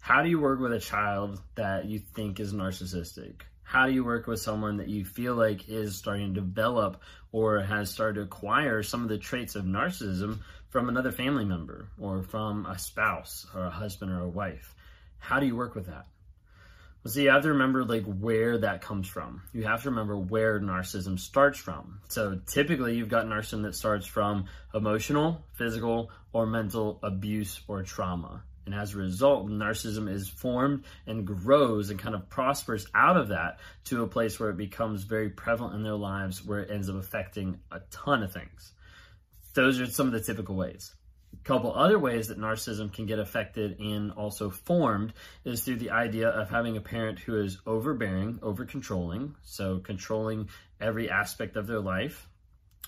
How do you work with a child that you think is narcissistic? How do you work with someone that you feel like is starting to develop or has started to acquire some of the traits of narcissism from another family member or from a spouse or a husband or a wife? How do you work with that? See, you have to remember like where that comes from. You have to remember where narcissism starts from. So typically you've got narcissism that starts from emotional, physical, or mental abuse or trauma. And as a result, narcissism is formed and grows and kind of prospers out of that to a place where it becomes very prevalent in their lives, where it ends up affecting a ton of things. Those are some of the typical ways. Couple other ways that narcissism can get affected and also formed is through the idea of having a parent who is overbearing, over controlling, so controlling every aspect of their life,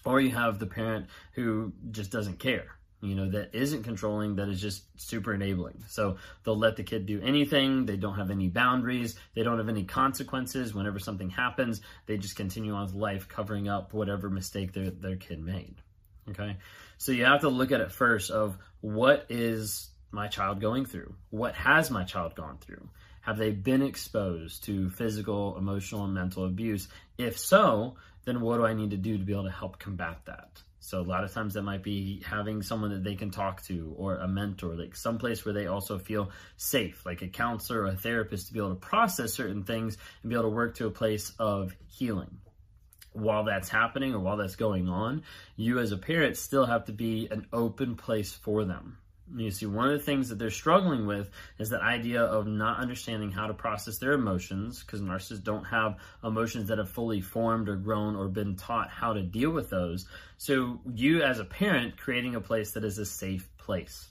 or you have the parent who just doesn't care you know, that isn't controlling, that is just super enabling. So they'll let the kid do anything. They don't have any boundaries. They don't have any consequences. Whenever something happens, they just continue on with life, covering up whatever mistake their, their kid made. Okay. So you have to look at it first of what is my child going through? What has my child gone through? Have they been exposed to physical, emotional, and mental abuse? If so, then what do I need to do to be able to help combat that? So a lot of times that might be having someone that they can talk to or a mentor, like someplace where they also feel safe, like a counselor or a therapist to be able to process certain things and be able to work to a place of healing. While that's happening or while that's going on, you as a parent still have to be an open place for them. You see, one of the things that they're struggling with is that idea of not understanding how to process their emotions because narcissists don't have emotions that have fully formed or grown or been taught how to deal with those. So, you as a parent creating a place that is a safe place.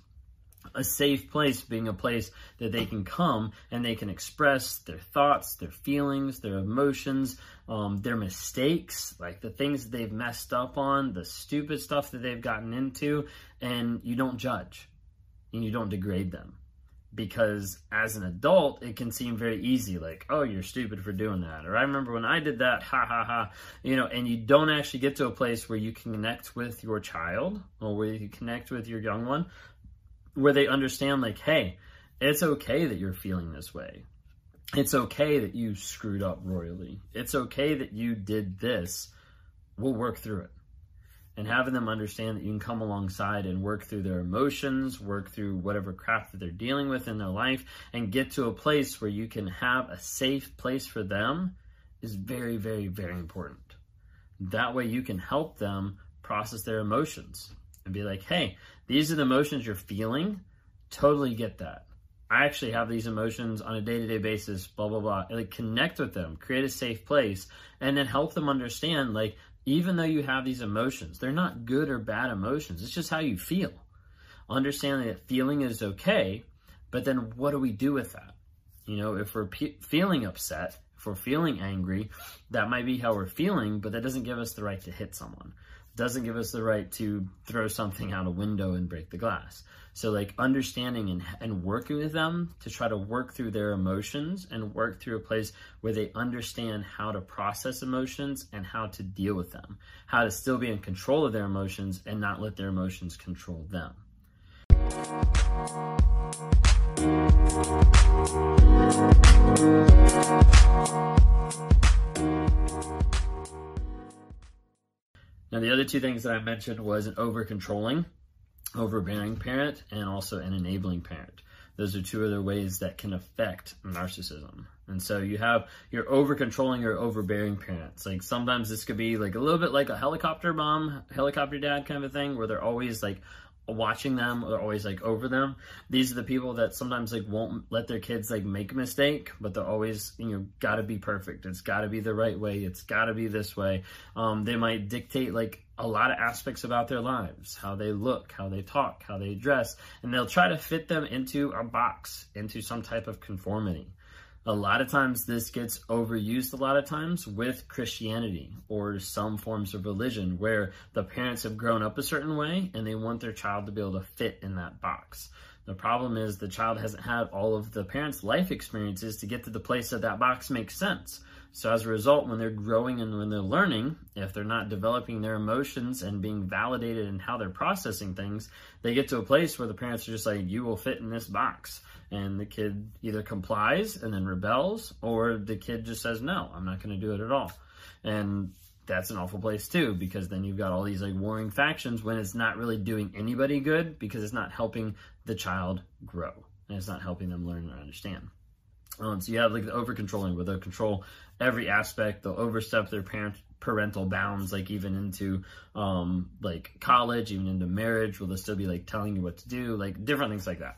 A safe place being a place that they can come and they can express their thoughts, their feelings, their emotions, um, their mistakes, like the things that they've messed up on, the stupid stuff that they've gotten into, and you don't judge and you don't degrade them. Because as an adult, it can seem very easy, like, oh, you're stupid for doing that. Or I remember when I did that, ha ha ha. You know, and you don't actually get to a place where you connect with your child or where you connect with your young one, where they understand, like, hey, it's okay that you're feeling this way. It's okay that you screwed up royally. It's okay that you did this. We'll work through it and having them understand that you can come alongside and work through their emotions, work through whatever crap that they're dealing with in their life, and get to a place where you can have a safe place for them is very, very, very important. That way you can help them process their emotions and be like, hey, these are the emotions you're feeling. Totally get that. I actually have these emotions on a day to day basis, blah, blah, blah. And like connect with them, create a safe place, and then help them understand, like, even though you have these emotions, they're not good or bad emotions. It's just how you feel. Understanding that feeling is okay, but then what do we do with that? You know, if we're pe- feeling upset, if we're feeling angry, that might be how we're feeling, but that doesn't give us the right to hit someone. Doesn't give us the right to throw something out a window and break the glass. So like understanding and, and working with them to try to work through their emotions and work through a place where they understand how to process emotions and how to deal with them, how to still be in control of their emotions and not let their emotions control them. Now, the other two things that I mentioned was an over controlling overbearing parent and also an enabling parent. Those are two other ways that can affect narcissism. And so you have your over controlling or overbearing parents. Like sometimes this could be like a little bit like a helicopter mom, helicopter dad kind of a thing where they're always like watching them or always like over them. These are the people that sometimes like won't let their kids like make a mistake, but they're always, you know, gotta be perfect. It's gotta be the right way. It's gotta be this way. Um, they might dictate like a lot of aspects about their lives, how they look, how they talk, how they dress, and they'll try to fit them into a box, into some type of conformity. A lot of times this gets overused a lot of times with Christianity or some forms of religion where the parents have grown up a certain way and they want their child to be able to fit in that box. The problem is the child hasn't had all of the parents' life experiences to get to the place that that box makes sense. So as a result, when they're growing and when they're learning, if they're not developing their emotions and being validated in how they're processing things, they get to a place where the parents are just like, you will fit in this box. And the kid either complies and then rebels, or the kid just says, no, I'm not going to do it at all. And that's an awful place too, because then you've got all these like warring factions when it's not really doing anybody good because it's not helping the child grow and it's not helping them learn and understand. Um, so you have like the over controlling where they'll control every aspect. They'll overstep their parent parental bounds, like even into um, like college, even into marriage, where they'll still be like telling you what to do, like different things like that.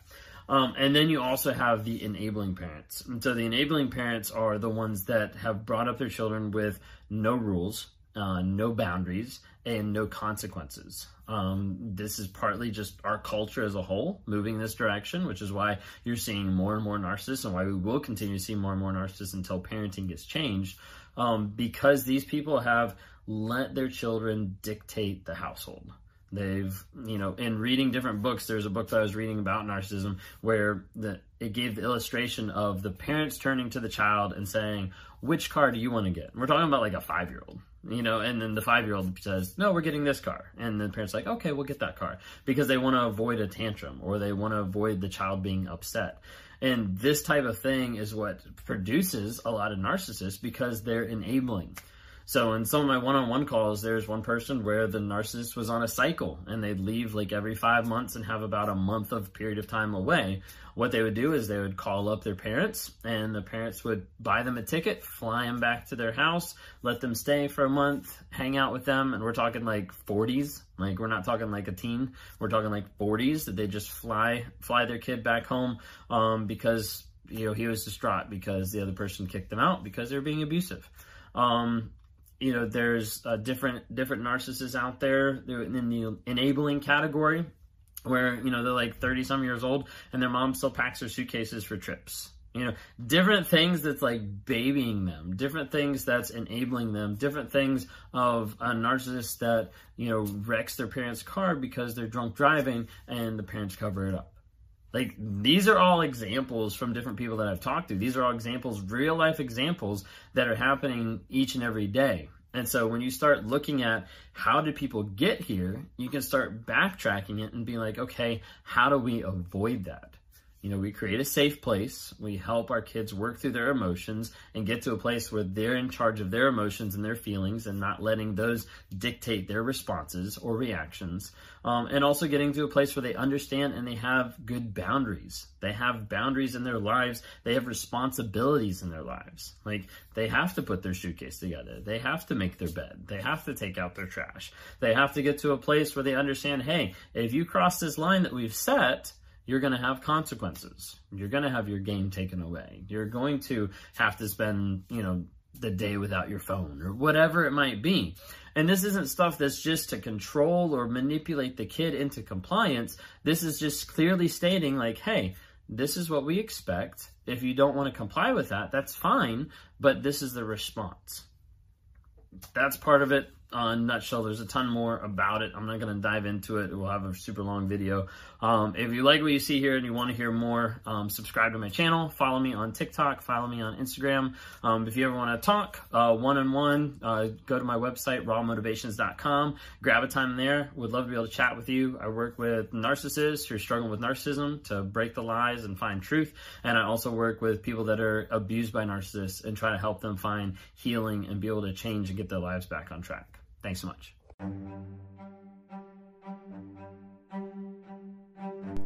Um, and then you also have the enabling parents. And so the enabling parents are the ones that have brought up their children with no rules, uh, no boundaries, and no consequences. Um, this is partly just our culture as a whole moving this direction, which is why you're seeing more and more narcissists and why we will continue to see more and more narcissists until parenting gets changed. Um, because these people have let their children dictate the household. They've, you know, in reading different books, there's a book that I was reading about narcissism where the, it gave the illustration of the parents turning to the child and saying, which car do you want to get? And we're talking about like a five year old, you know, and then the five year old says, no, we're getting this car. And the parents like, okay, we'll get that car because they want to avoid a tantrum or they want to avoid the child being upset. And this type of thing is what produces a lot of narcissists because they're enabling. So in some of my one-on-one calls, there's one person where the narcissist was on a cycle and they'd leave like every five months and have about a month of period of time away. What they would do is they would call up their parents and the parents would buy them a ticket, fly them back to their house, let them stay for a month, hang out with them. And we're talking like 40s, like we're not talking like a teen. We're talking like 40s that they just fly, fly their kid back home um, because, you know, he was distraught because the other person kicked them out because they were being abusive. Um, you know, there's different different narcissists out there in the enabling category, where you know they're like 30 some years old and their mom still packs their suitcases for trips. You know, different things that's like babying them, different things that's enabling them, different things of a narcissist that you know wrecks their parents' car because they're drunk driving and the parents cover it up. Like these are all examples from different people that I've talked to. These are all examples, real life examples that are happening each and every day. And so when you start looking at how did people get here, you can start backtracking it and be like, okay, how do we avoid that? You know, we create a safe place. We help our kids work through their emotions and get to a place where they're in charge of their emotions and their feelings and not letting those dictate their responses or reactions. Um, and also getting to a place where they understand and they have good boundaries. They have boundaries in their lives. They have responsibilities in their lives. Like they have to put their suitcase together. They have to make their bed. They have to take out their trash. They have to get to a place where they understand, hey, if you cross this line that we've set, you're going to have consequences. You're going to have your game taken away. You're going to have to spend, you know, the day without your phone or whatever it might be. And this isn't stuff that's just to control or manipulate the kid into compliance. This is just clearly stating, like, hey, this is what we expect. If you don't want to comply with that, that's fine, but this is the response. That's part of it uh, nutshell. There's a ton more about it. I'm not going to dive into it. We'll have a super long video. Um, if you like what you see here and you want to hear more, um, subscribe to my channel. Follow me on TikTok. Follow me on Instagram. Um, if you ever want to talk one on one, go to my website, rawmotivations.com. Grab a time there. Would love to be able to chat with you. I work with narcissists who are struggling with narcissism to break the lies and find truth. And I also work with people that are abused by narcissists and try to help them find healing and be able to change and get their lives back on track. Thanks so much.